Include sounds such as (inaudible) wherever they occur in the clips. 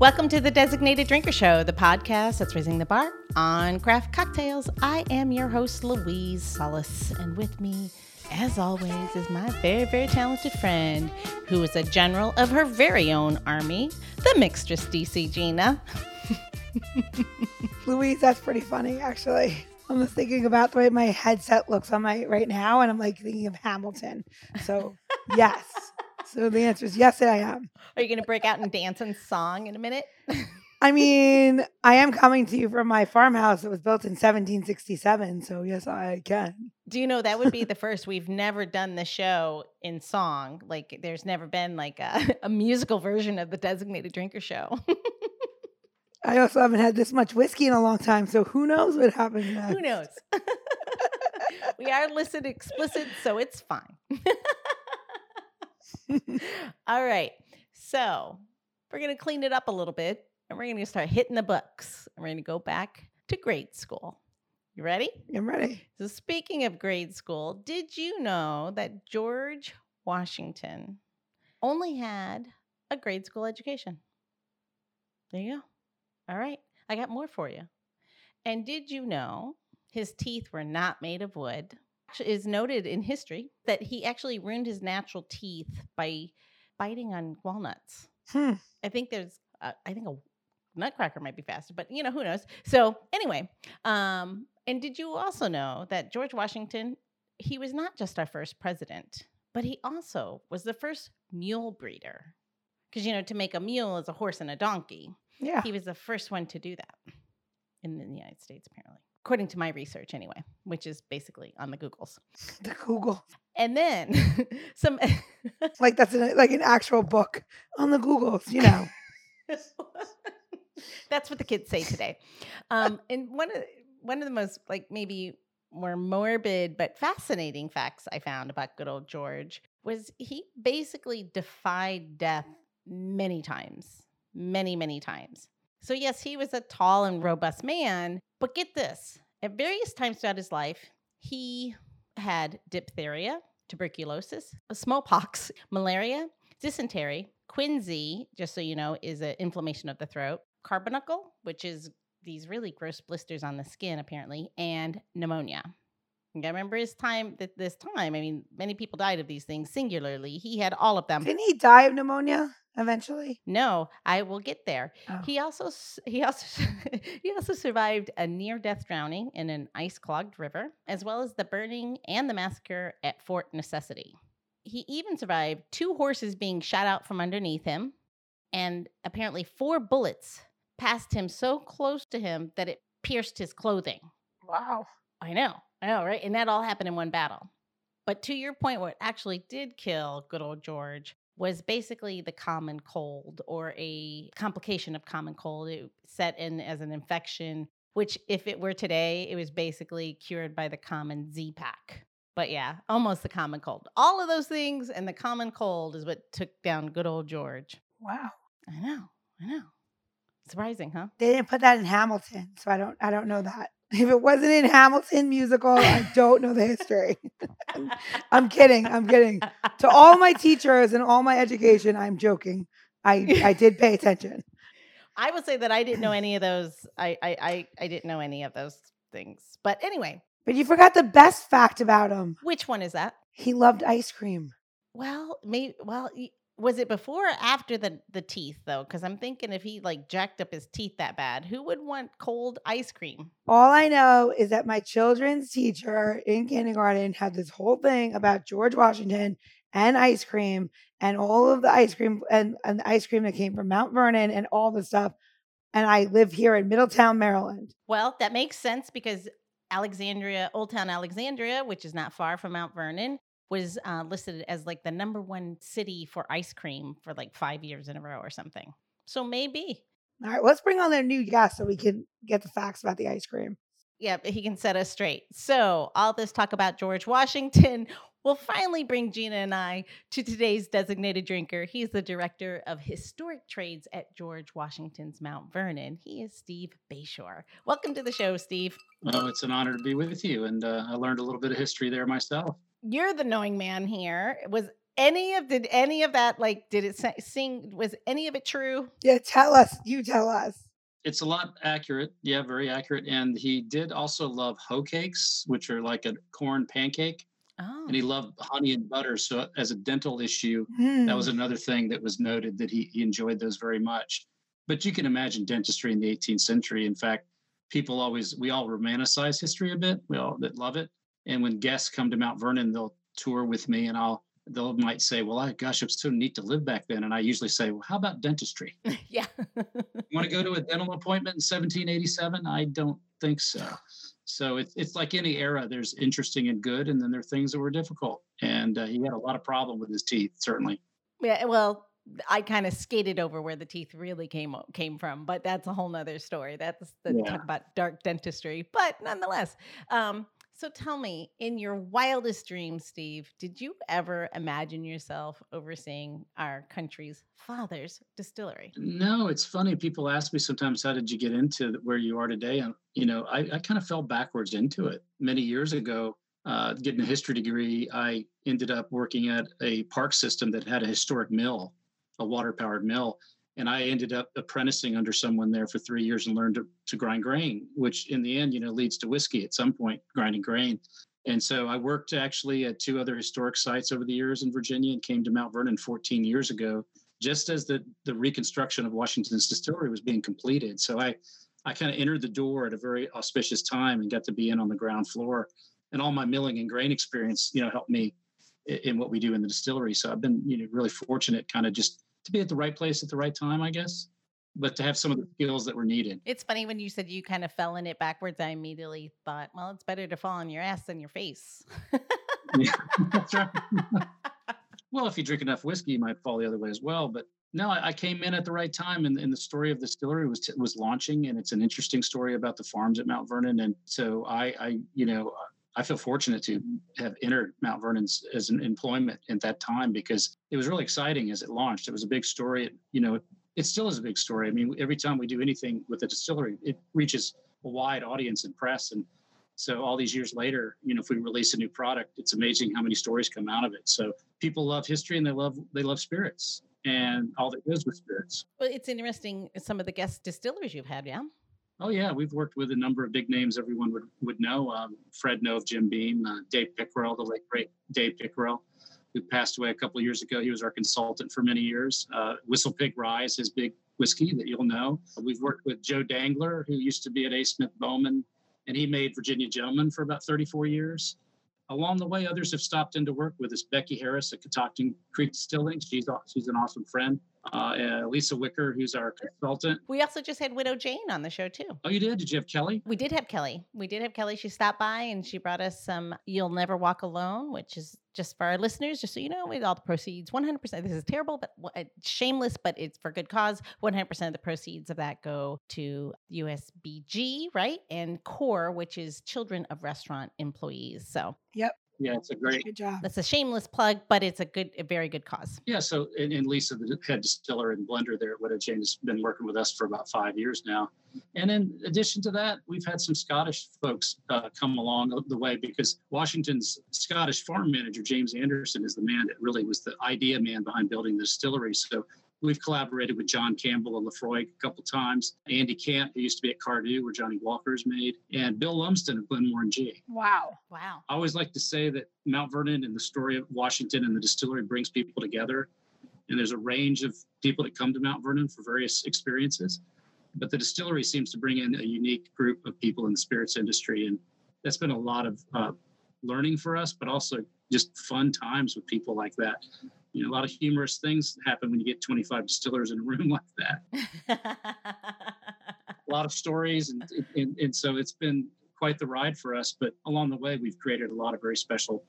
Welcome to the Designated Drinker Show, the podcast that's raising the bar on craft cocktails. I am your host, Louise Solis, and with me, as always, is my very, very talented friend who is a general of her very own army, the mixtress DC Gina. (laughs) Louise, that's pretty funny, actually. I'm just thinking about the way my headset looks on my right now, and I'm like thinking of Hamilton. So, (laughs) yes. So the answer is yes, I am. Are you going to break out and dance and song in a minute? I (laughs) mean, I am coming to you from my farmhouse that was built in 1767. So, yes, I can. Do you know that would be the first? We've never done the show in song. Like, there's never been like a, (laughs) a musical version of the Designated Drinker Show. I also haven't had this much whiskey in a long time. So, who knows what happens next? Who knows? (laughs) we are listed explicit, so it's fine. All right. So we're going to clean it up a little bit and we're going to start hitting the books. And we're going to go back to grade school. You ready? I'm ready. So, speaking of grade school, did you know that George Washington only had a grade school education? There you go. All right. I got more for you. And did you know his teeth were not made of wood? Is noted in history that he actually ruined his natural teeth by biting on walnuts. Hmm. I think there's, uh, I think a nutcracker might be faster, but you know, who knows? So, anyway, um, and did you also know that George Washington, he was not just our first president, but he also was the first mule breeder. Because, you know, to make a mule is a horse and a donkey. Yeah. He was the first one to do that in the United States, apparently according to my research anyway, which is basically on the Googles. The Google. And then (laughs) some (laughs) like that's an, like an actual book on the Googles, you know. (laughs) that's what the kids say today. Um, and one of one of the most like maybe more morbid but fascinating facts I found about good old George was he basically defied death many times, many many times. So, yes, he was a tall and robust man, but get this at various times throughout his life, he had diphtheria, tuberculosis, smallpox, (laughs) malaria, dysentery, quinsy, just so you know, is an inflammation of the throat, carbuncle, which is these really gross blisters on the skin, apparently, and pneumonia. I remember his time that this time. I mean, many people died of these things singularly. He had all of them. Didn't he die of pneumonia? eventually? No, I will get there. Oh. He also he also (laughs) he also survived a near-death drowning in an ice-clogged river, as well as the burning and the massacre at Fort Necessity. He even survived two horses being shot out from underneath him, and apparently four bullets passed him so close to him that it pierced his clothing. Wow. I know. I know, right? And that all happened in one battle. But to your point, what actually did kill good old George was basically the common cold or a complication of common cold. It set in as an infection, which, if it were today, it was basically cured by the common Z pack. But yeah, almost the common cold. All of those things and the common cold is what took down good old George. Wow. I know. I know. Surprising, huh? They didn't put that in Hamilton, so I don't I don't know that. If it wasn't in Hamilton musical, I don't know the history. (laughs) I'm kidding. I'm kidding. To all my teachers and all my education, I'm joking. I I did pay attention. I would say that I didn't know any of those. I I I, I didn't know any of those things. But anyway. But you forgot the best fact about him. Which one is that? He loved ice cream. Well, maybe. Well, was it before or after the the teeth though? Because I'm thinking if he like jacked up his teeth that bad, who would want cold ice cream? All I know is that my children's teacher in kindergarten had this whole thing about George Washington and ice cream and all of the ice cream and, and the ice cream that came from Mount Vernon and all the stuff. And I live here in Middletown, Maryland. Well, that makes sense because Alexandria, Old Town Alexandria, which is not far from Mount Vernon, was uh, listed as like the number one city for ice cream for like five years in a row or something. So maybe. All right, let's bring on their new guest so we can get the facts about the ice cream. Yeah, he can set us straight. So, all this talk about George Washington (laughs) will finally bring Gina and I to today's designated drinker. He's the director of historic trades at George Washington's Mount Vernon. He is Steve Bashore. Welcome to the show, Steve. Oh, it's an honor to be with you. And uh, I learned a little bit of history there myself you're the knowing man here. Was any of did any of that like did it sing was any of it true? Yeah, tell us. You tell us. It's a lot accurate. Yeah, very accurate. And he did also love hoe cakes, which are like a corn pancake. Oh. And he loved honey and butter. So as a dental issue, mm. that was hmm. another thing that was noted that he, he enjoyed those very much. But you can imagine dentistry in the 18th century. In fact, people always we all romanticize history a bit. We all that love it. And when guests come to Mount Vernon, they'll tour with me and I'll they'll might say, "Well, I, gosh, it was so neat to live back then." And I usually say, "Well, how about dentistry? (laughs) yeah, you want to go to a dental appointment in 1787? I don't think so." So it's it's like any era. There's interesting and good, and then there are things that were difficult. And uh, he had a lot of problem with his teeth, certainly. Yeah, well, I kind of skated over where the teeth really came came from, but that's a whole nother story. That's the yeah. talk about dark dentistry. But nonetheless, um, so tell me, in your wildest dreams, Steve, did you ever imagine yourself overseeing our country's father's distillery? No, it's funny. People ask me sometimes, how did you get into where you are today? And, you know, I, I kind of fell backwards into it. Many years ago, uh, getting a history degree, I ended up working at a park system that had a historic mill, a water powered mill and I ended up apprenticing under someone there for three years and learned to, to grind grain, which in the end, you know, leads to whiskey at some point, grinding grain. And so I worked actually at two other historic sites over the years in Virginia and came to Mount Vernon 14 years ago, just as the, the reconstruction of Washington's distillery was being completed. So I, I kind of entered the door at a very auspicious time and got to be in on the ground floor. And all my milling and grain experience, you know, helped me in what we do in the distillery. So I've been, you know, really fortunate kind of just to be at the right place at the right time, I guess. But to have some of the skills that were needed. It's funny when you said you kind of fell in it backwards. I immediately thought, well, it's better to fall on your ass than your face. yeah, (laughs) that's right. well, if you drink enough whiskey, you might fall the other way as well. But no, I, I came in at the right time, and, and the story of the distillery was was launching, and it's an interesting story about the farms at Mount Vernon. And so I, I you know, I feel fortunate to have entered Mount Vernon's as an employment at that time because it was really exciting as it launched. It was a big story. It, you know, it still is a big story. I mean, every time we do anything with a distillery, it reaches a wide audience and press. And so all these years later, you know, if we release a new product, it's amazing how many stories come out of it. So people love history and they love they love spirits and all that goes with spirits. Well, it's interesting some of the guest distillers you've had, yeah. Oh yeah, we've worked with a number of big names everyone would would know. Um, Fred Noe, Jim Beam, uh, Dave Pickerell, the late great Dave Pickerell, who passed away a couple years ago. He was our consultant for many years. Uh, Whistle Pig Rye is his big whiskey that you'll know. We've worked with Joe Dangler, who used to be at A. Smith Bowman, and he made Virginia Gentleman for about 34 years. Along the way, others have stopped in to work with us. Becky Harris at Catoctin Creek Distilling. She's, she's an awesome friend uh, Lisa Wicker, who's our consultant. We also just had Widow Jane on the show too. Oh, you did? Did you have Kelly? We did have Kelly. We did have Kelly. She stopped by and she brought us some You'll Never Walk Alone, which is just for our listeners, just so you know, with all the proceeds, 100%. This is terrible, but uh, shameless, but it's for good cause. 100% of the proceeds of that go to USBG, right? And CORE, which is Children of Restaurant Employees. So, yep. Yeah, it's a great good job. That's a shameless plug, but it's a good, a very good cause. Yeah. So, and, and Lisa, the head distiller and blender there at Widow Jane, has been working with us for about five years now. And in addition to that, we've had some Scottish folks uh, come along the way because Washington's Scottish farm manager, James Anderson, is the man that really was the idea man behind building the distillery. So We've collaborated with John Campbell and Laphroaig a couple times. Andy Cant, who used to be at Cardhu, where Johnnie Walker's made, and Bill Lumsden of Glenmorangie. Wow. Wow. I always like to say that Mount Vernon and the story of Washington and the distillery brings people together. And there's a range of people that come to Mount Vernon for various experiences. But the distillery seems to bring in a unique group of people in the spirits industry. And that's been a lot of uh, learning for us, but also just fun times with people like that you know, a lot of humorous things happen when you get 25 distillers in a room (laughs) like that. a lot of stories, and, and, and so it's been quite the ride for us. But along the way, we've created a lot of very special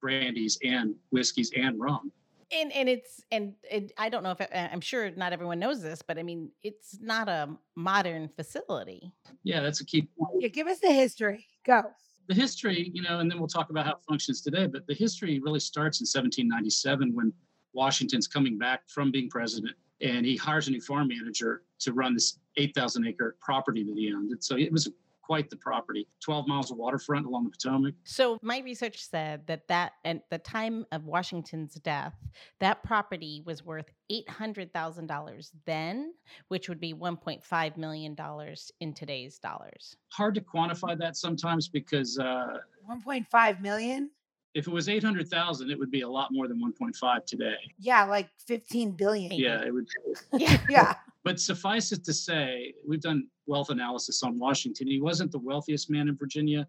brandies and whiskeys and rum. And and it's and it, I don't know if it, I'm sure not everyone knows this, but I mean it's not a modern facility. Yeah, that's a key point. Yeah, give us the history. Go the history, you know, and then we'll talk about how it functions today, but the history really starts in 1797 when Washington's coming back from being president and he hires a new farm manager to run this 8,000 acre property that he owned. And so it was quite the property. 12 miles of waterfront along the Potomac. So my research said that that at the time of Washington's death, that property was worth eight hundred thousand dollars then, which would be one point five million dollars in today's dollars. Hard to quantify that sometimes because uh, 1.5 million. if it was 800,000, it would be a lot more than 1.5 today. Yeah, like 15 billion. Maybe. Yeah, it would. (laughs) Yeah. Yeah. But suffice it to say, we've done wealth analysis on Washington. He wasn't the wealthiest man in Virginia,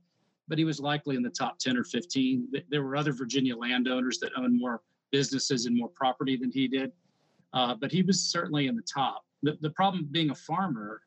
but he was likely in the top 10 or 15. There were other Virginia landowners that owned more businesses and more property than he did, uh, but he was certainly in the top. The, the problem being a farmer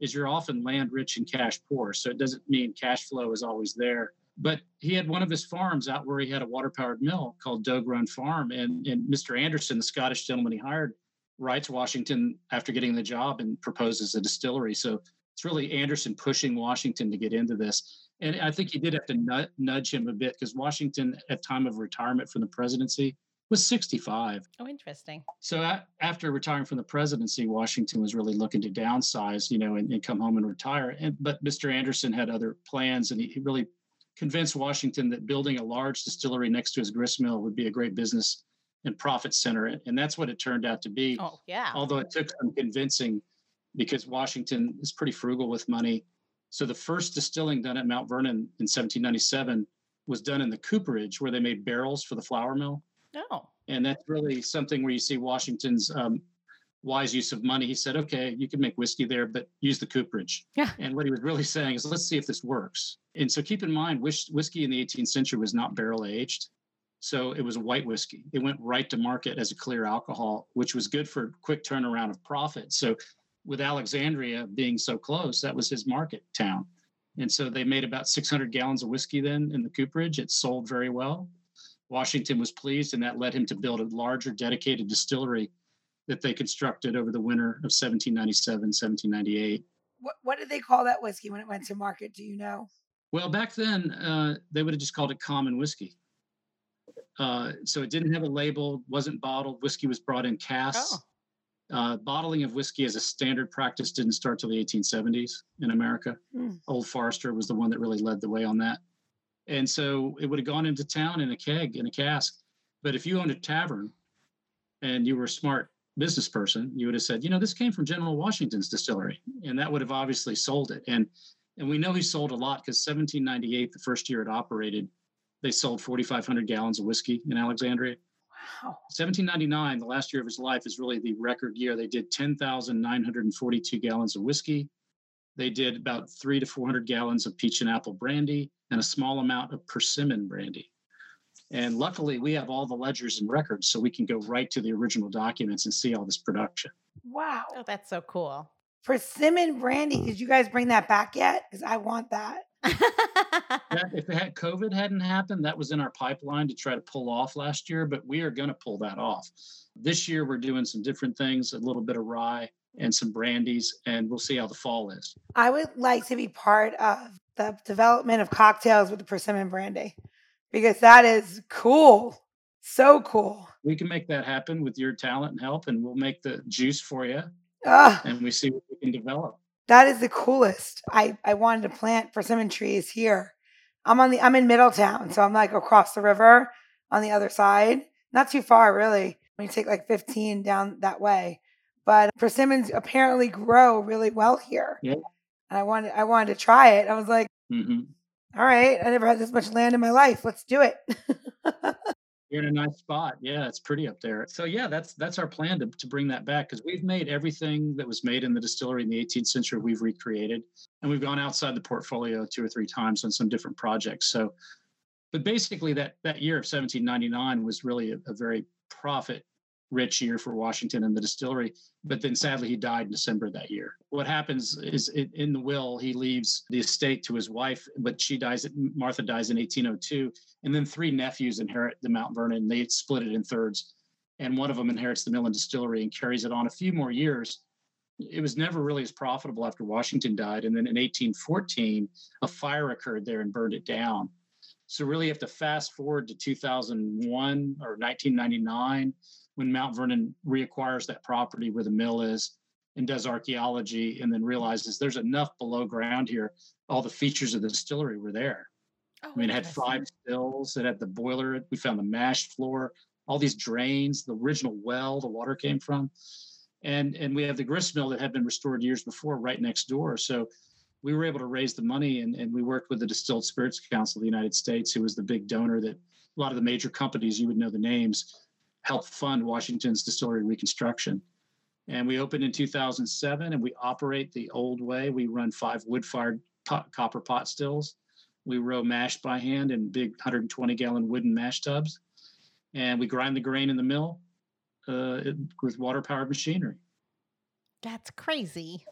is you're often land rich and cash poor. So it doesn't mean cash flow is always there. But he had one of his farms out where he had a water powered mill called Dogue Run Farm. And, and Mr. Anderson, the Scottish gentleman he hired, writes Washington after getting the job and proposes a distillery. So it's really Anderson pushing Washington to get into this. And I think he did have to nudge him a bit because Washington, at time of retirement from the presidency, was 65. Oh, interesting. So after retiring from the presidency, Washington was really looking to downsize, you know, and, and come home and retire. And but Mr. Anderson had other plans, and he, he really convinced Washington that building a large distillery next to his grist mill would be a great business and profit center. And that's what it turned out to be. Oh, yeah. Although it took some convincing, because Washington is pretty frugal with money. So the first distilling done at Mount Vernon in 1797 was done in the cooperage, where they made barrels for the flour mill No. and that's really something where you see Washington's um, wise use of money. He said, "Okay, you can make whiskey there, but use the cooperage." Yeah. And what he was really saying is, "Let's see if this works." And so keep in mind, whiskey in the 18th century was not barrel aged, so it was a white whiskey. It went right to market as a clear alcohol, which was good for quick turnaround of profit. So with Alexandria being so close, that was his market town. And so they made about 600 gallons of whiskey then in the cooperage. It sold very well. Washington was pleased, and that led him to build a larger dedicated distillery that they constructed over the winter of 1797, 1798. What, what did they call that whiskey when it went to market? Do you know? Well, back then, uh, they would have just called it common whiskey. Uh, so it didn't have a label, wasn't bottled. Whiskey was brought in casks. Oh. Uh, bottling of whiskey as a standard practice didn't start till the 1870s in America. Hmm. Old Forester was the one that really led the way on that. And so it would have gone into town in a keg, in a cask. But if you owned a tavern and you were a smart business person, you would have said, you know, this came from General Washington's distillery. And that would have obviously sold it. And and we know he sold a lot because 1798, the first year it operated, they sold 4,500 gallons of whiskey in Alexandria. Wow. 1799, the last year of his life, is really the record year. They did 10,942 gallons of whiskey. They did about three to 400 gallons of peach and apple brandy and a small amount of persimmon brandy. And luckily, we have all the ledgers and records, so we can go right to the original documents and see all this production. Wow. Oh, that's so cool. Persimmon brandy. Did you guys bring that back yet? Because I want that. (laughs) That, if it had COVID hadn't happened, that was in our pipeline to try to pull off last year, but we are going to pull that off. This year, we're doing some different things, a little bit of rye and some brandies, and we'll see how the fall is. I would like to be part of the development of cocktails with the persimmon brandy because that is cool. So cool. We can make that happen with your talent and help, and we'll make the juice for you, Ah, and we see what we can develop. That is the coolest. I, I wanted to plant persimmon trees here. I'm on the I'm in Middletown, so I'm like across the river on the other side. Not too far really. When you take like 15 down that way. But persimmons apparently grow really well here. Yeah. And I wanted I wanted to try it. I was like, hmm all right, I never had this much land in my life. Let's do it. (laughs) You're in a nice spot. Yeah, it's pretty up there. So yeah, that's that's our plan to, to bring that back because we've made everything that was made in the distillery in the 18th century. We've recreated, and we've gone outside the portfolio two or three times on some different projects. So, but basically, that that year of 1799 was really a, a very profit rich year for Washington and the distillery. But then sadly, he died in December that year. What happens is in, in the will, he leaves the estate to his wife, but she dies. Martha dies in 1802 and then three nephews inherit the Mount Vernon. They split it in thirds, and one of them inherits the mill and distillery and carries it on a few more years. It was never really as profitable after Washington died, and then in 1814, a fire occurred there and burned it down. So really, you have to fast forward to 2001 or 1999 when Mount Vernon reacquires that property where the mill is and does archaeology and then realizes there's enough below ground here. All the features of the distillery were there. Oh, I mean, it had five stills, it had the boiler, we found the mashed floor, all these drains, the original well the water came from. And and we have the grist mill that had been restored years before right next door. So we were able to raise the money and, and we worked with the Distilled Spirits Council of the United States, who was the big donor that a lot of the major companies, you would know the names, helped fund Washington's distillery reconstruction. And we opened in 2007 and we operate the old way. We run five wood fired copper pot stills. We row mash by hand in big 120 gallon wooden mash tubs. And we grind the grain in the mill uh, with water powered machinery. That's crazy.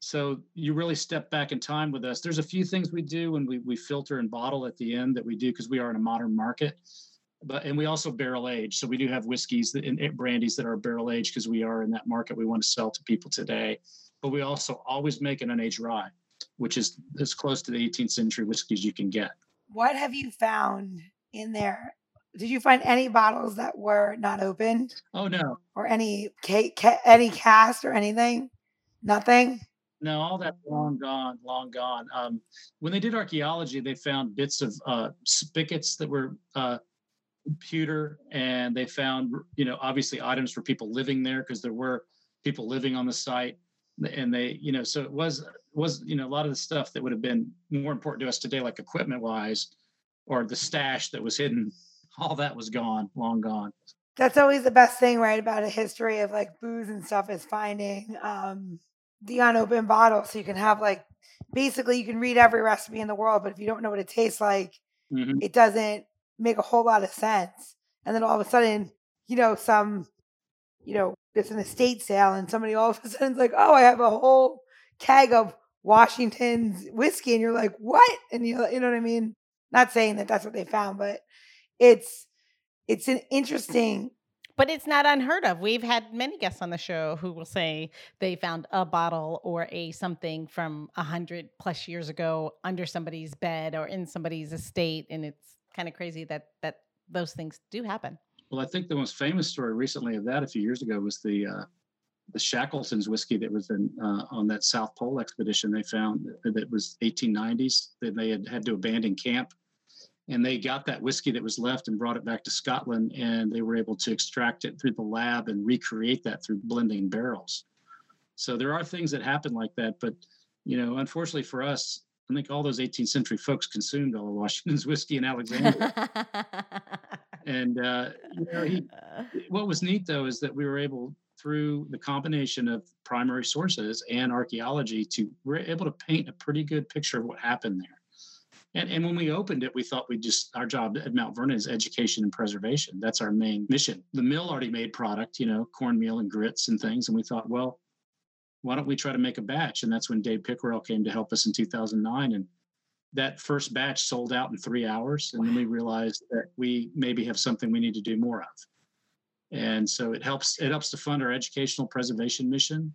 So you really step back in time with us. There's a few things we do when we, we filter and bottle at the end that we do because we are in a modern market but and we also barrel age. So we do have whiskeys that, and brandies that are barrel aged because we are in that market. We want to sell to people today, but we also always make an unaged rye, which is as close to the 18th century whiskeys you can get. What have you found in there? Did you find any bottles that were not opened? Oh no. Or any ca- ca- any cast or anything? Nothing. No, all that's long gone, long gone. Um, when they did archaeology, they found bits of uh, spigots that were uh, computer and they found you know obviously items for people living there because there were people living on the site. And they you know so it was was you know a lot of the stuff that would have been more important to us today like equipment wise or the stash that was hidden (laughs) all that was gone long gone. That's always the best thing right about a history of like booze and stuff is finding um the unopened bottle so you can have like basically you can read every recipe in the world but if you don't know what it tastes like mm-hmm. it doesn't make a whole lot of sense. And then all of a sudden, you know, some, you know, there's an estate sale and somebody all of a (laughs) sudden's like, oh, I have a whole keg of Washington's whiskey. And you're like, what? And you, you know what I mean? Not saying that that's what they found, but it's, it's an interesting but it's not unheard of. We've had many guests on the show who will say they found a bottle or a something from a hundred plus years ago under somebody's bed or in somebody's estate, and it's kind of crazy that that those things do happen. Well, I think the most famous story recently of that a few years ago was the uh, the Shackleton's whiskey that was in uh, on that South Pole expedition. They found that was 1890s that they had had to abandon camp, and they got that whiskey that was left and brought it back to Scotland, and they were able to extract it through the lab and recreate that through blending barrels. So there are things that happen like that, but you know, unfortunately for us, I think all those 18th century folks consumed all of Washington's whiskey in Alexandria. (laughs) and uh, you know, he, what was neat though is that we were able, through the combination of primary sources and archaeology, to we're able to paint a pretty good picture of what happened there. And, and when we opened it, we thought we just our job at Mount Vernon is education and preservation. That's our main mission. The mill already made product, you know, cornmeal and grits and things, and we thought, well, why don't we try to make a batch? And that's when Dave Pickerell came to help us in 2009. And that first batch sold out in three hours. And then we realized that we maybe have something we need to do more of. And so it helps, it helps to fund our educational preservation mission,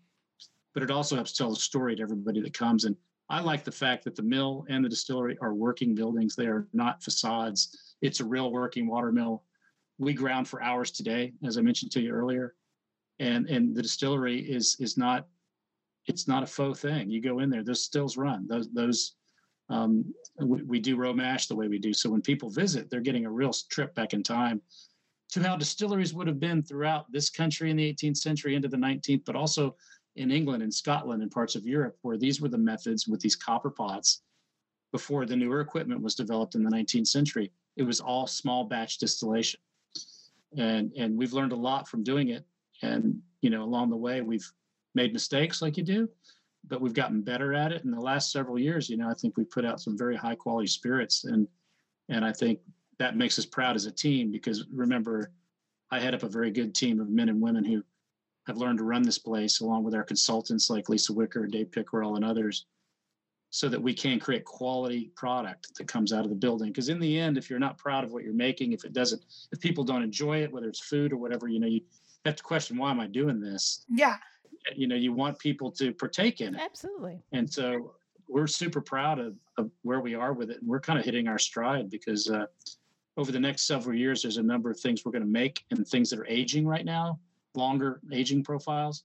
but it also helps tell the story to everybody that comes. And I like the fact that the mill and the distillery are working buildings. They are not facades. It's a real working water mill. We ground for hours today, as I mentioned to you earlier. And and the distillery is is not it's not a faux thing. You go in there, those stills run. Those those um, we, we, do row mash the way we do. So when people visit, they're getting a real trip back in time to how distilleries would have been throughout this country in the 18th century into the 19th, but also in England and Scotland and parts of Europe, where these were the methods with these copper pots before the newer equipment was developed in the 19th century. It was all small batch distillation. And and we've learned a lot from doing it. And you know, along the way, we've made mistakes like you do, but we've gotten better at it. In the last several years, you know, I think we put out some very high quality spirits, and and I think that makes us proud as a team because remember, I head up a very good team of men and women who have learned to run this place along with our consultants like Lisa Wicker, Dave Pickerell, and others so that we can create quality product that comes out of the building. Because in the end if you're not proud of what you're making if it doesn't if people don't enjoy it whether it's food or whatever you know you have to question why am i doing this? Yeah you know you want people to partake in it. Absolutely. And so we're super proud of, of where we are with it. And we're kind of hitting our stride because uh, over the next several years there's a number of things we're going to make and things that are aging right now longer aging profiles.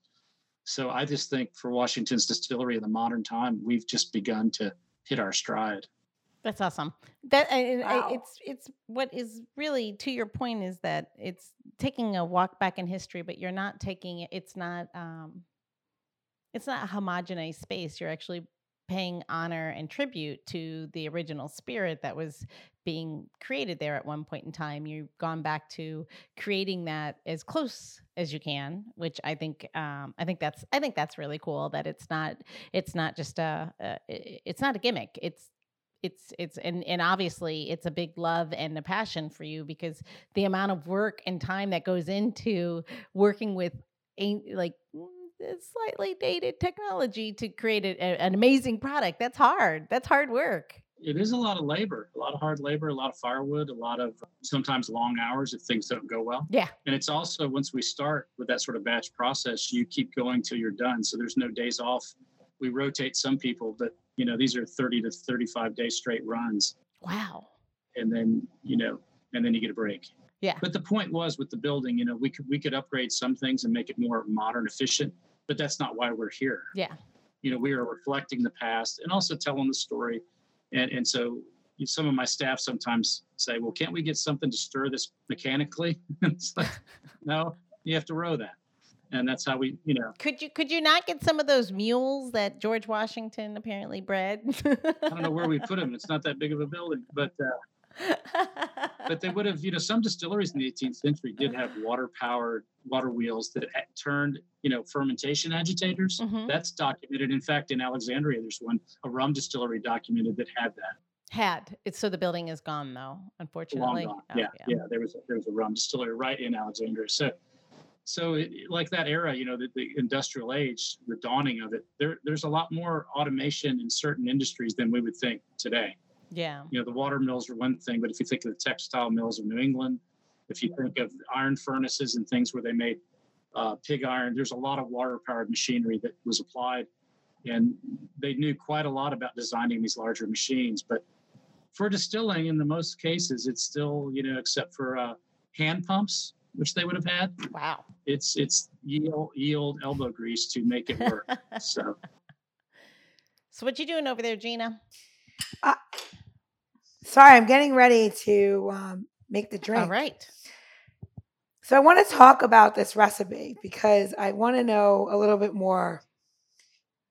So I just think for Washington's distillery in the modern time, we've just begun to hit our stride. That's awesome. That I- Wow. it's it's what is really to your point is that it's taking a walk back in history, but you're not taking it. It's not um, it's not a homogenized space. You're actually paying honor and tribute to the original spirit that was being created there at one point in time. You've gone back to creating that as close as you can, which I think um, I think that's I think that's really cool. That it's not it's not just a it's not a gimmick. It's it's it's and and obviously it's a big love and a passion for you because the amount of work and time that goes into working with like slightly dated technology to create a- an amazing product that's hard that's hard work It is a lot of labor, a lot of hard labor, a lot of firewood, a lot of sometimes long hours if things don't go well. yeah And it's also once we start with that sort of batch process, you keep going till you're done. So there's no days off. We rotate some people, but you know, these are 30 to 35 day straight runs. wow And then, you know, and then you get a break. Yeah. But the point was with the building, you know, we could we could upgrade some things and make it more modern, efficient, but that's not why we're here. yeah You know, we are reflecting the past and also telling the story. And and so some of my staff sometimes say, well, can't we get something to stir this mechanically? (laughs) it's like, (laughs) no, you have to row that. And that's how we, you know, could you could you not get some of those mules that george washington apparently bred I don't know where we put them. It's not that big of a building, but uh, but they would have, you know, some distilleries in the 18th century did have water powered water wheels that had turned, you know, fermentation agitators. Mhm. That's documented. In fact, in Alexandria, there's one, a rum distillery documented that had that. had it's so the building is gone though unfortunately. long gone. Oh, yeah, yeah, There was a, there was a rum distillery right in Alexandria. So, so it, like that era, you know, the, the industrial age, the dawning of it. There, there's a lot more automation in certain industries than we would think today. yeah You know, the water mills are one thing, but if you think of the textile mills of New England, if you think of iron furnaces and things where they made uh, pig iron, there's a lot of water-powered machinery that was applied, and they knew quite a lot about designing these larger machines. But for distilling, in the most cases, it's still, you know, except for uh, hand pumps, which they would have had, wow it's it's yield yield elbow grease to make it work. (laughs) so so what you doing over there gina Sorry, I'm getting ready to um, make the drink. all right So I want to talk about this recipe because I want to know a little bit more.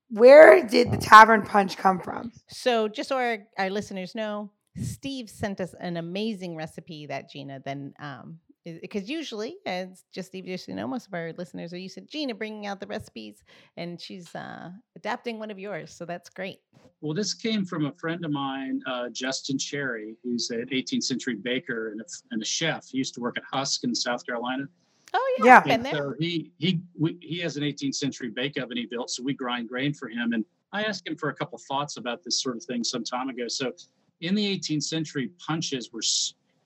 Where did the tavern punch come from? So, just so our, our listeners know, Steve sent us an amazing recipe that Gina then, um, because usually, as just Steve just you know, most of our listeners are used to Gina bringing out the recipes, and she's uh, adapting one of yours. So that's great. Well, this came from a friend of mine, uh, Justin Cherry, who's an 18th century baker and a, and a chef. He used to work at Husk in South Carolina. Oh yeah, Yeah. been And there. so he he we, he has an 18th century bake oven he built, so we grind grain for him. And I asked him for a couple thoughts about this sort of thing some time ago. So in the 18th century, punches were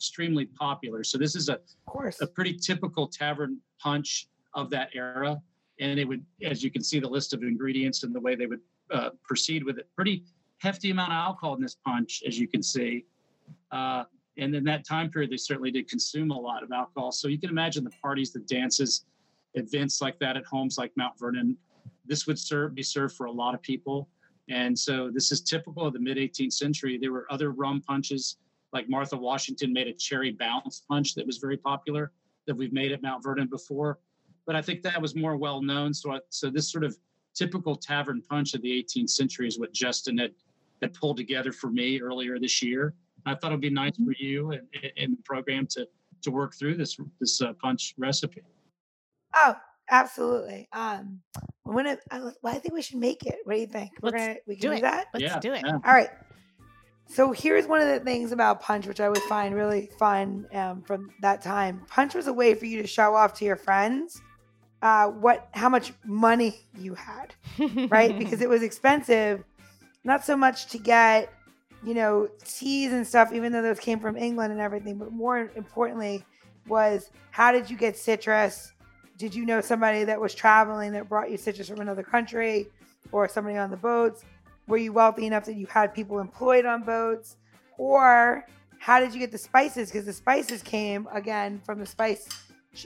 extremely popular. So this is a Of course. a pretty typical tavern punch of that era. And it would, as you can see, the list of ingredients and the way they would uh, proceed with it. Pretty hefty amount of alcohol in this punch, as you can see. Uh, and in that time period, they certainly did consume a lot of alcohol. So you can imagine the parties, the dances, events like that at homes like Mount Vernon. This would serve be served for a lot of people. And so this is typical of the mid 18th century. There were other rum punches, like Martha Washington made a cherry bounce punch that was very popular that we've made at Mount Vernon before. But I think that was more well known. So, I, so this sort of typical tavern punch of the 18th century is what Justin had had pulled together for me earlier this year. I thought it'd be nice for you and in the program to to work through this this uh, punch recipe. Oh, absolutely. Um, I'm gonna. I, well, I think we should make it. What do you think? We're Let's gonna. We do can do, it. that. Let's yeah, do it. yeah. All right. So here's one of the things about punch, which I would find really fun um, from that time. Punch was a way for you to show off to your friends uh, what how much money you had, (laughs) right? because it was expensive, not so much to get, you know, teas and stuff, even though those came from England and everything, but more importantly was how did you get citrus? Did you know somebody that was traveling that brought you citrus from another country or somebody on the boats? Were you wealthy enough that you had people employed on boats? Or how did you get the spices? Because the spices came again from the spice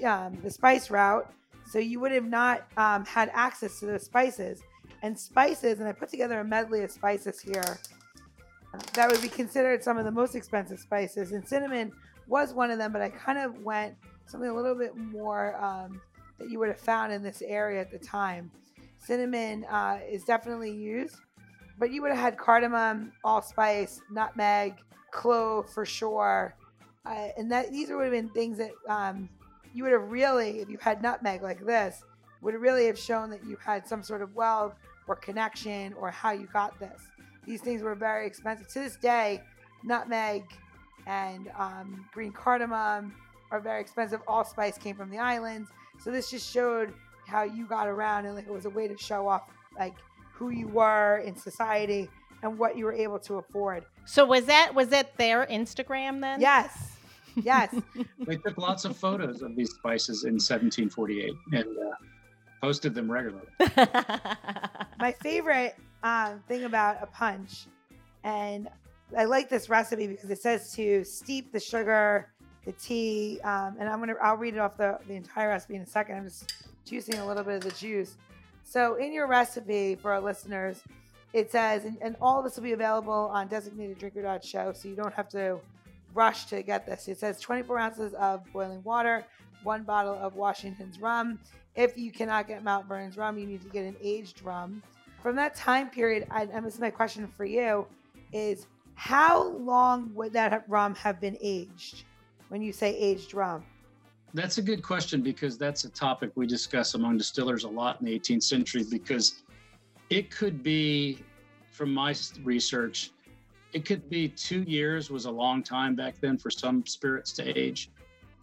um, the spice route. So you would have not um, had access to those spices. And spices, and I put together a medley of spices here that would be considered some of the most expensive spices. And cinnamon was one of them, but I kind of went something a little bit more um, that you would have found in this area at the time. Cinnamon uh, is definitely used, but you would have had cardamom, allspice, nutmeg, clove for sure. Uh, and that these would have been things that um, you would have really, if you had nutmeg like this, would really have shown that you had some sort of wealth or connection or how you got this. These things were very expensive. To this day, nutmeg and um, green cardamom are very expensive. Allspice came from the islands. So this just showed how you got around and like it was a way to show off like who you were in society and what you were able to afford. So was that was that their Instagram then? Yes. Yes. (laughs) they took lots of photos of these spices in 1748 and uh, posted them regularly. (laughs) My favorite um, thing about a punch, and I like this recipe because it says to steep the sugar, the tea, um, and I'm gonna I'll read it off the the entire recipe in a second. I'm just juicing a little bit of the juice. So in your recipe for our listeners, it says, and, and all this will be available on designateddrinker.show, so you don't have to rush to get this. It says 24 ounces of boiling water, one bottle of Washington's rum. If you cannot get Mount Vernon's rum, you need to get an aged rum. From that time period, I, and this is my question for you, is how long would that rum have been aged when you say aged rum? That's a good question because that's a topic we discuss among distillers a lot in the 18th century because it could be, from my research, it could be two years was a long time back then for some spirits to age.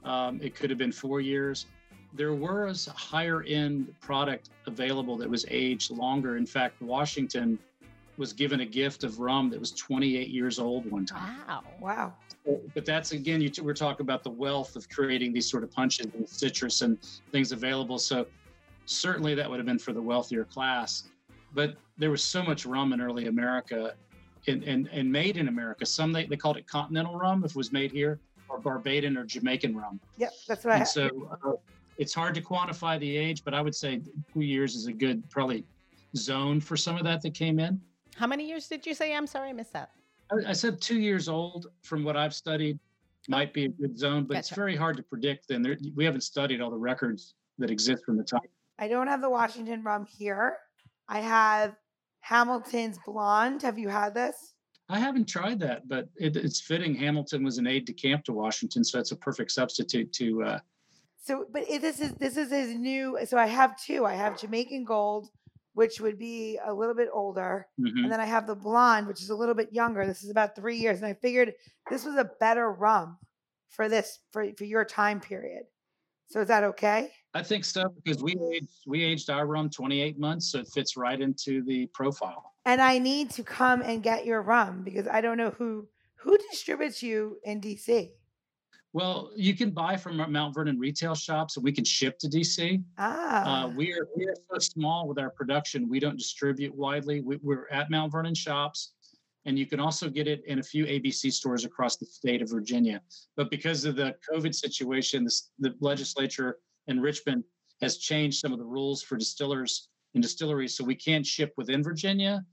Um, it could have been four years. There was a higher end product available that was aged longer. In fact, Washington was given a gift of rum that was 28 years old one time. Wow. Wow. But that's again, you we're talking about the wealth of creating these sort of punches and citrus and things available. So certainly that would have been for the wealthier class. But there was so much rum in early America and, and, and made in America. Some they, they called it continental rum if it was made here, or Barbadian or Jamaican rum. Yep, that's right. And so uh, it's hard to quantify the age, but I would say two years is a good probably zone for some of that that came in. How many years did you say? I'm sorry, I missed that. I, I said two years old from what I've studied might be a good zone, but gotcha. it's very hard to predict. Then there, we haven't studied all the records that exist from the time. I don't have the Washington rum here. I have Hamilton's Blonde. Have you had this? I haven't tried that, but it, it's fitting. Hamilton was an aide de camp to Washington, so it's a perfect substitute to. Uh, so, but it, this is this is his new. So I have two. I have Jamaican Gold, which would be a little bit older, mm-hmm. and then I have the Blonde, which is a little bit younger. This is about three years, and I figured this was a better rum for this for for your time period. So is that okay? I think so because we aged we aged our rum 28 months, so it fits right into the profile. And I need to come and get your rum because I don't know who who distributes you in DC. Well, you can buy from Mount Vernon retail shops, and we can ship to DC. Ah, uh, we are we are so small with our production, we don't distribute widely. We, we're at Mount Vernon shops, and you can also get it in a few ABC stores across the state of Virginia. But because of the COVID situation, the, the legislature in Richmond has changed some of the rules for distillers and distilleries, so we can't ship within Virginia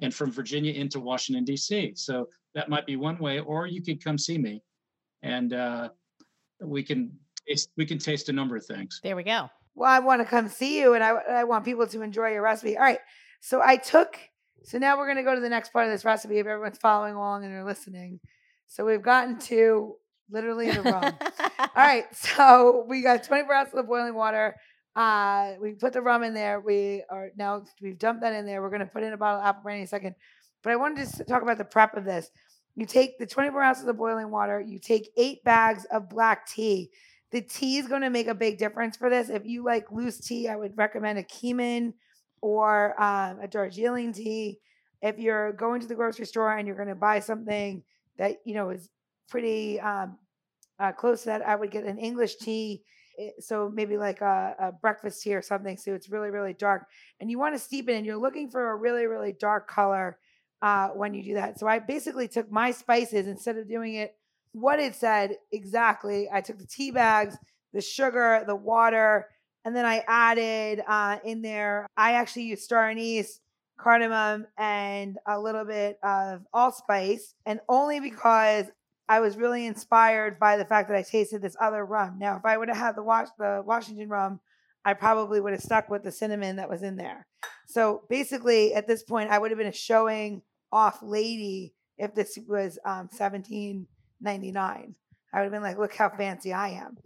and from Virginia into Washington D.C. So that might be one way, or you could come see me, and uh, we can taste, we can taste a number of things. There we go. Well, I want to come see you, and I I want people to enjoy your recipe. All right, so I took. So now we're going to go to the next part of this recipe if everyone's following along and they're listening. So we've gotten to literally the rum. (laughs) All right, so we got 24 ounces of boiling water. Uh, we put the rum in there. We are now we've dumped that in there. We're gonna put in a bottle of apple brandy in a second. But I wanted to talk about the prep of this. You take the 24 ounces of boiling water. You take eight bags of black tea. The tea is going to make a big difference for this. If you like loose tea, I would recommend a Keemun or um, a Darjeeling tea. If you're going to the grocery store and you're going to buy something that you know is pretty um, uh, close to that, I would get an English tea. Eh, so maybe like a, a, breakfast tea or something. So it's really, really dark. And you want to steep it and you're looking for a really, really dark color uh, when you do that. So I basically took my spices instead of doing it what it said exactly. I took the tea bags, the sugar, the water, And then I added uh, in there, I actually used star anise, cardamom, and a little bit of allspice. And only because I was really inspired by the fact that I tasted this other rum. Now, if I would have had the, the Washington rum, I probably would have stuck with the cinnamon that was in there. So basically, at this point, I would have been a showing off lady if this was um, 1799. I would have been like, look how fancy I am.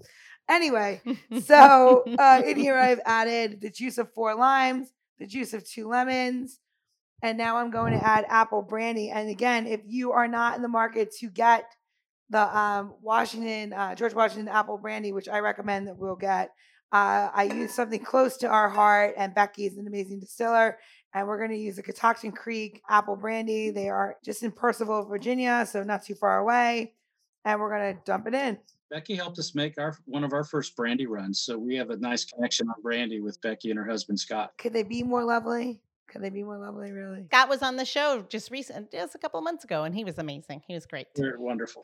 Anyway, so (laughs) uh, in here I've added the juice of four limes, the juice of two lemons, and now I'm going to add apple brandy. And again, if you are not in the market to get the um, Washington uh, George Washington apple brandy, which I recommend that we'll get, uh, I use something close to our heart, and Becky is an amazing distiller. And we're going to use the Catoctin Creek apple brandy. They are just in Purcellville, Virginia, so not too far away. And we're going to dump it in. Becky helped us make our one of our first brandy runs, so we have a nice connection on brandy with Becky and her husband Scott. Could they be more lovely? Could they be more lovely, really? Scott was on the show just recent, just a couple months ago, and he was amazing. He was great. They're wonderful.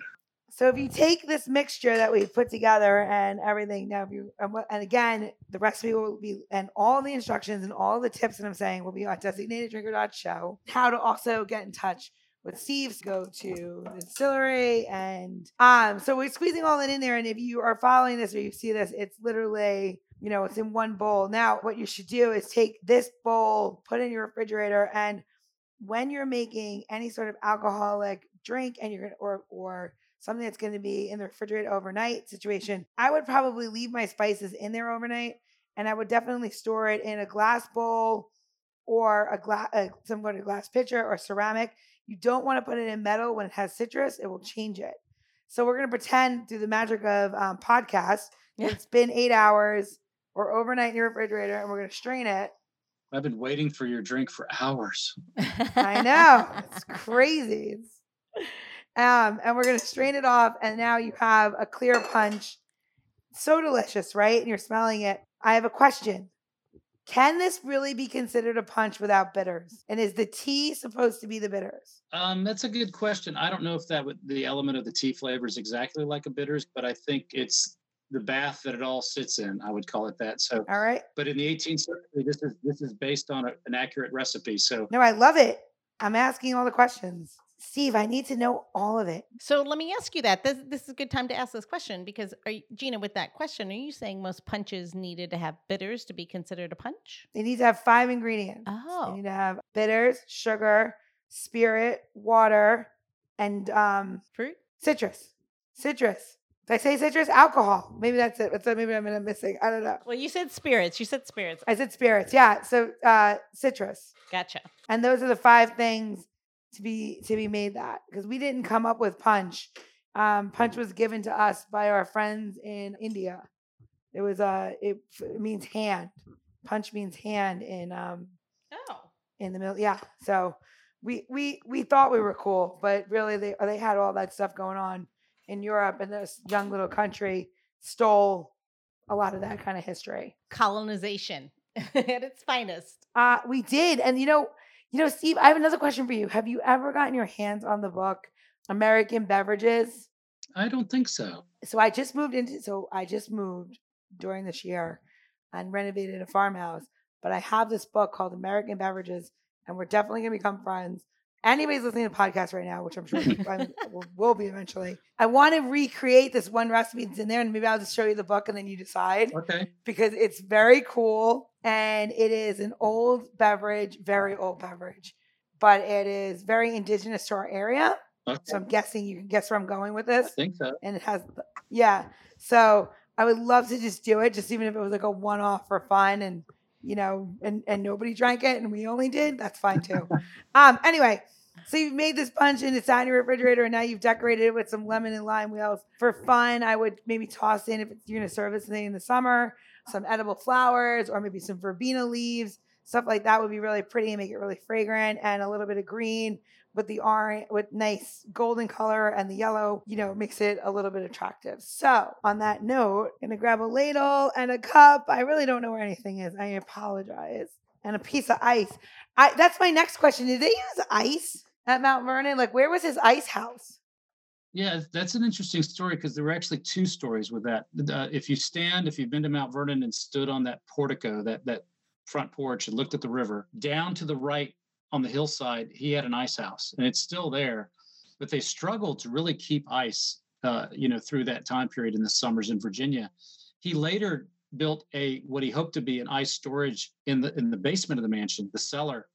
So if you take this mixture that we've put together and everything, now if you and, again, the recipe will be and all the instructions and all the tips that I'm saying will be on designateddrinker.show. How to also get in touch with Steve's go to the distillery and um so we're squeezing all that in there and if you are following this or you see this it's literally you know it's in one bowl now what you should do is take this bowl put it in your refrigerator and when you're making any sort of alcoholic drink and you're gonna or or something that's going to be in the refrigerator overnight situation i would probably leave my spices in there overnight and i would definitely store it in a glass bowl or a glass uh, some sort of glass pitcher or ceramic you don't want to put it in metal when it has citrus, it will change it. So we're going to pretend through the magic of um, podcast, Yeah. it's been eight hours or overnight in your refrigerator and we're going to strain it. I've been waiting for your drink for hours. (laughs) I know. it's crazy. It's, um, and we're going to strain it off. And now you have a clear punch. So delicious, right? And you're smelling it. I have a question. Can this really be considered a punch without bitters? And is the tea supposed to be the bitters? Um, that's a good question. I don't know if that would the element of the tea flavor is exactly like a bitters, but I think it's the bath that it all sits in. I would call it that. So, All right. but in the 18th century, this is this is based on a, an accurate recipe. So No, I love it. I'm asking all the questions. Steve, I need to know all of it. so let me ask you that. This, this is a good time to ask this question because, are you, Gina, with that question, are you saying most punches needed to have bitters to be considered a punch? They need to have five ingredients. Oh. They need to have bitters, sugar, spirit, water, and um, fruit. citrus. Citrus. Did I say citrus? Alcohol. Maybe that's it. That's maybe I'm missing. I don't know. Well, you said spirits. You said spirits. I said spirits. Yeah. So uh, citrus. Gotcha. And those are the five things to be to be made that because we didn't come up with punch. Um, punch was given to us by our friends in India. It was uh, it, it means hand. Punch means hand in um Oh, in the middle. Yeah. So we we we thought we were cool, but really they they had all that stuff going on in Europe, and this young little country stole a lot of that kind of history. colonization (laughs) at its finest. Uh, we did, and you know, you know, Steve, I have another question for you. Have you ever gotten your hands on the book American Beverages? I don't think so. So I just moved into, so I just moved during this year and renovated a farmhouse. But I have this book called American Beverages, and we're definitely gonna become friends. Anybody's listening to the podcast right now, which I'm sure I (laughs) will, be eventually. I want to recreate this one recipe that's in there, and maybe I'll just show you the book, and then you decide Okay. because it's very cool and it is an old beverage, very old beverage, but it is very indigenous to our area. okay. So I'm guessing you can guess where I'm going with this. I think so. And it has, yeah. So I would love to just do it, just even if it was like a one off for fun and, you know, and, and nobody drank it and we only did, that's fine too. (laughs) um. Anyway, so you've made this punch and it's in your refrigerator and now you've decorated it with some lemon and lime wheels. For fun, I would maybe toss in if you're to serve this thing in the summer, some edible flowers or maybe some verbena leaves. Stuff like that would be really pretty and make it really fragrant and a little bit of green with the orange with nice golden color and the yellow, you know, makes it a little bit attractive. So on that note, I'm gonna grab a ladle and a cup. I really don't know where anything is. I apologize. And a piece of ice. I that's my next question. Did they use ice at Mount Vernon? Like where was his ice house? Yeah, that's an interesting story because there were actually two stories with that. Uh, if you stand, if you've been to Mount Vernon and stood on that portico, that that front porch and looked at the river, down to the right on the hillside, he had an ice house, and it's still there. But they struggled to really keep ice, uh, you know, through that time period in the summers in Virginia. He later built a what he hoped to be an ice storage in the in the basement of the mansion, the cellar,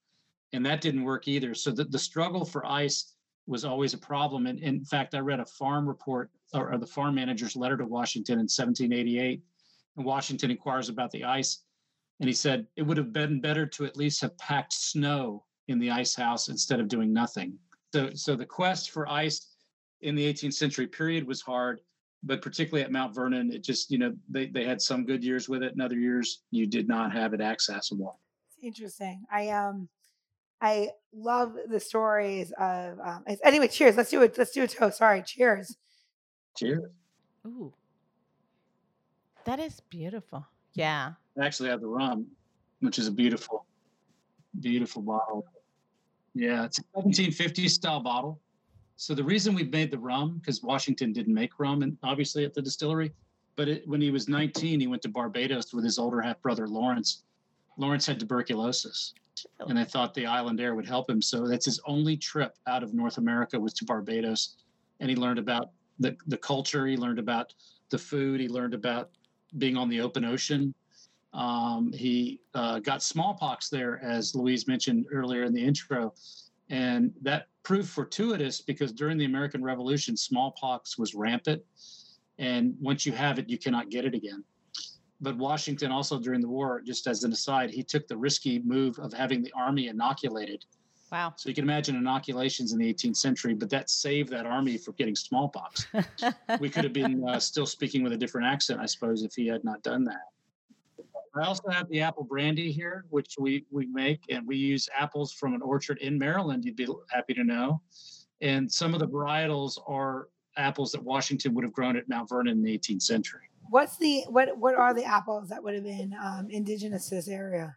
and that didn't work either. So the, the struggle for ice was always a problem. And in fact, I read a farm report or, or the farm manager's letter to Washington in 1788. And Washington inquires about the ice. And he said it would have been better to at least have packed snow in the ice house instead of doing nothing. So, so the quest for ice in the 18th century period was hard, but particularly at Mount Vernon, it just, you know, they, they had some good years with it and other years you did not have it accessible. It's interesting. I um I love the stories of. Um, anyway, cheers. Let's do it. Let's do a toast. Sorry, cheers. Cheers. Ooh, that is beautiful. Yeah. I actually have the rum, which is a beautiful, beautiful bottle. Yeah, it's a 1750 style bottle. So the reason we made the rum because Washington didn't make rum, and obviously at the distillery, but it, when he was 19, he went to Barbados with his older half brother Lawrence. Lawrence had tuberculosis, and they thought the island air would help him. So that's his only trip out of North America was to Barbados, and he learned about the the culture. He learned about the food. He learned about being on the open ocean. Um, he uh, got smallpox there, as Louise mentioned earlier in the intro, and that proved fortuitous because during the American Revolution, smallpox was rampant, and once you have it, you cannot get it again but Washington also during the war, just as an aside, he took the risky move of having the army inoculated. Wow. So you can imagine inoculations in the 18th century, but that saved that army from getting smallpox. (laughs) we could have been uh, still speaking with a different accent, I suppose, if he had not done that. I also have the apple brandy here, which we, we make, and we use apples from an orchard in Maryland, you'd be happy to know. And some of the varietals are apples that Washington would have grown at Mount Vernon in the 18th century. What's the what what are the apples that would have been um, indigenous to this area?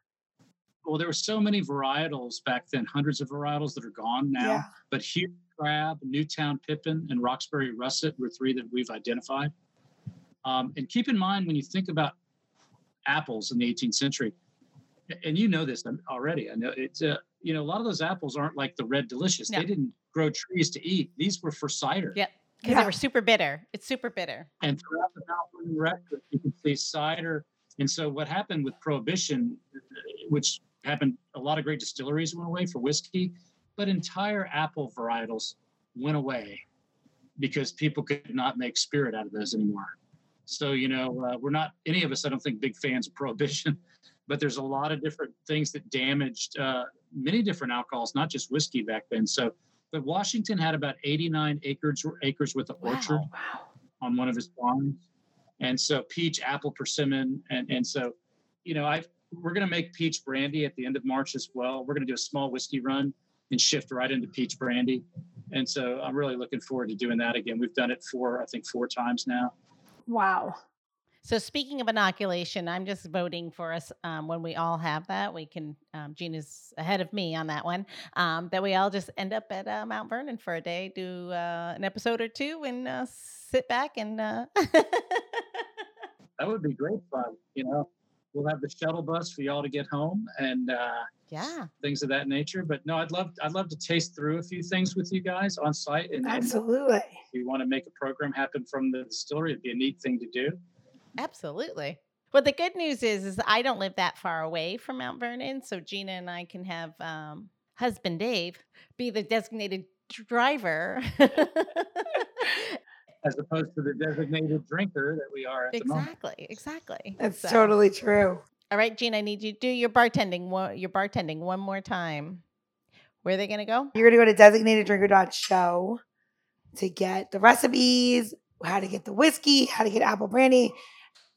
Well, there were so many varietals back then, hundreds of varietals that are gone now. Yeah. But here, Crab, Newtown Pippin, and Roxbury Russet were three that we've identified. Um, and keep in mind when you think about apples in the 18th century, and you know this already. I know it's uh, you know a lot of those apples aren't like the red delicious. No. They didn't grow trees to eat. These were for cider. Yeah because yeah. they were super bitter. It's super bitter. And throughout the Mount record, you can see cider. And so what happened with prohibition, which happened, a lot of great distilleries went away for whiskey, but entire apple varietals went away because people could not make spirit out of those anymore. So you know, uh, we're not any of us, I don't think, big fans of prohibition, (laughs) but there's a lot of different things that damaged uh, many different alcohols, not just whiskey back then. So but Washington had about 89 acres acres with an wow, orchard wow. on one of his farms, and so peach, apple, persimmon, and and so, you know, I we're going to make peach brandy at the end of March as well. We're going to do a small whiskey run and shift right into peach brandy, and so I'm really looking forward to doing that again. We've done it for I think four times now. Wow. So speaking of inoculation, I'm just voting for us um, when we all have that. We can. Um, Gina's ahead of me on that one. Um, that we all just end up at uh, Mount Vernon for a day, do uh, an episode or two, and uh, sit back and. Uh, (laughs) that would be great fun. You know, we'll have the shuttle bus for y'all to get home and uh, yeah, things of that nature. But no, I'd love I'd love to taste through a few things with you guys on site. And absolutely, and if you want to make a program happen from the distillery, it'd be a neat thing to do. Absolutely. Well, the good news is, is I don't live that far away from Mount Vernon, so Gina and I can have um, husband Dave be the designated driver. (laughs) As opposed to the designated drinker that we are at exactly, exactly. That's so. totally true. All right, Gene, I need you to do your bartending. Your bartending one more time. Where are they going to go? You're going to go to designateddrinker.show to get the recipes, how to get the whiskey, how to get apple brandy.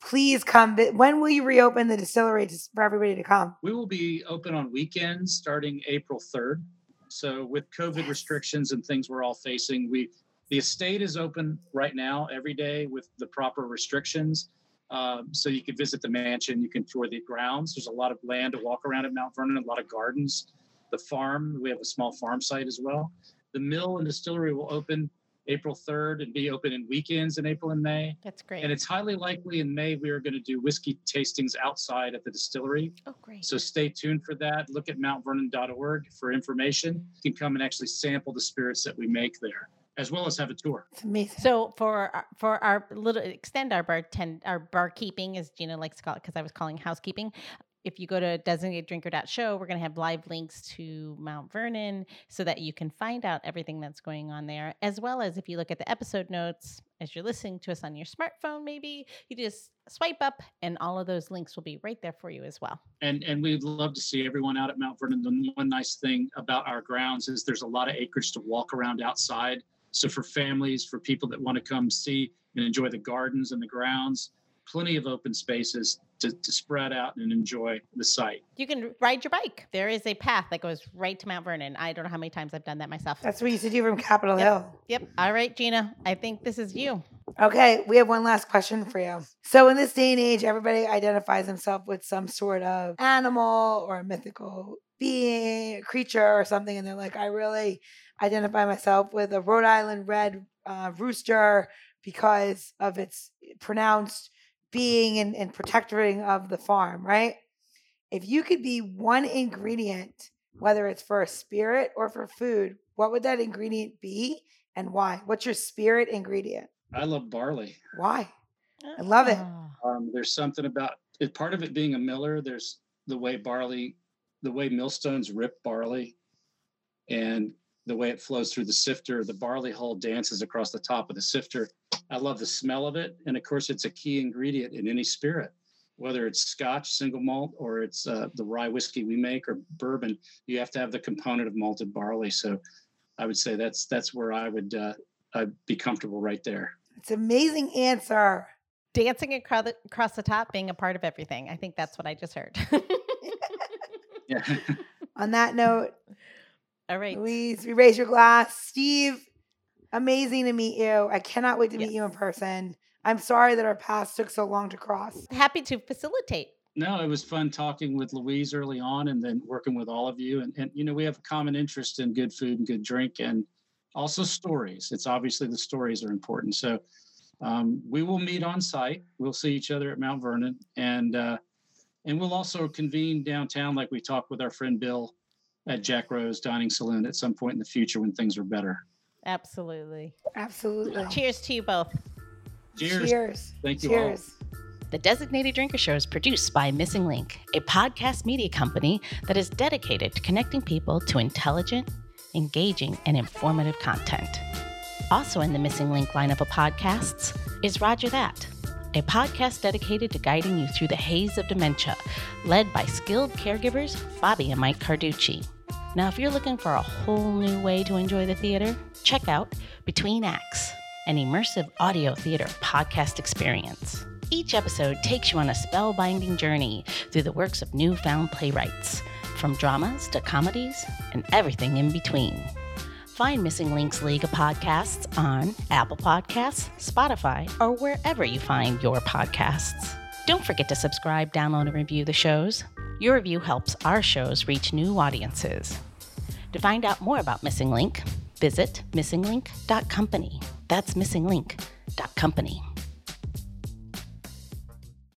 Please come. When will you reopen the distillery for everybody to come? We will be open on weekends starting April 3rd. So with COVID yes. restrictions and things we're all facing, we the estate is open right now every day with the proper restrictions. Um, so you can visit the mansion, you can tour the grounds. There's a lot of land to walk around at Mount Vernon, a lot of gardens. The farm, we have a small farm site as well. The mill and distillery will open April 3rd and be open in weekends in April and May. That's great. And it's highly likely in May we are going to do whiskey tastings outside at the distillery. oh, great. So stay tuned for that. Look at mountvernon.org for information. You can come and actually sample the spirits that we make there, as well as have a tour. It's amazing. So for for our little extend our bartend our barkeeping as Gina likes to call it because I was calling housekeeping. If you go to designateddrinker.show, we're going to have live links to Mount Vernon so that you can find out everything that's going on there, as well as if you look at the episode notes as you're listening to us on your smartphone, maybe you just swipe up and all of those links will be right there for you as well. And and we'd love to see everyone out at Mount Vernon. The one nice thing about our grounds is there's a lot of acreage to walk around outside. So for families, for people that want to come see and enjoy the gardens and the grounds, plenty of open spaces to, to spread out and enjoy the site. You can ride your bike. There is a path that goes right to Mount Vernon. I don't know how many times I've done that myself. That's what you used to do from Capitol Yep. Hill. Yep. All right, Gina. I think this is you. Okay, we have one last question for you. So, in this day and age, everybody identifies himself with some sort of animal or mythical being, creature, or something, and they're like, I really identify myself with a Rhode Island red uh, rooster because of its pronounced being and, and protectoring of the farm, right? If you could be one ingredient, whether it's for a spirit or for food, what would that ingredient be and why? What's your spirit ingredient? I love barley. Why? I love it. Oh. Um, there's something about it. Part of it being a miller. There's the way barley, the way millstones rip barley, and the way it flows through the sifter. The barley hull dances across the top of the sifter. I love the smell of it, and of course, it's a key ingredient in any spirit, whether it's Scotch single malt or it's uh, the rye whiskey we make or bourbon. You have to have the component of malted barley. So, I would say that's that's where I would uh, I'd be comfortable right there. It's an amazing answer. Dancing across the, across the top, being a part of everything. I think that's what I just heard. (laughs) (laughs) Yeah. (laughs) On that note, All right. Louise, we raise your glass. Steve, amazing to meet you. I cannot wait to meet you in person. I'm sorry that our paths took so long to cross. Happy to facilitate. No, it was fun talking with Louise early on and then working with all of you. And, and, you know, we have a common interest in good food and good drink and also stories. It's obviously the stories are important. So um, we will meet on site. We'll see each other at Mount Vernon. And, uh, and we'll also convene downtown like we talked with our friend Bill at Jack Rose Dining Saloon at some point in the future when things are better. Absolutely. Absolutely. Cheers to you both. Cheers. Cheers. Thank you all. Cheers. The Designated Drinker Show is produced by Missing Link, a podcast media company that is dedicated to connecting people to intelligent, engaging, and informative content. Also in the Missing Link lineup of podcasts is Rodger That, a podcast dedicated to guiding you through the haze of dementia, led by skilled caregivers Bobbi and Mike Carducci. Now, if you're looking for a whole new way to enjoy the theater, check out Between Acts, an immersive audio theater podcast experience. Each episode takes you on a spellbinding journey through the works of newfound playwrights, from dramas to comedies and everything in between. Find Missing Links League of Podcasts on Apple Podcasts, Spotify, or wherever you find your podcasts. Don't forget to subscribe, download, and review the shows. Your review helps our shows reach new audiences. To find out more about Missing Link, visit missinglink.company. That's missinglink.company.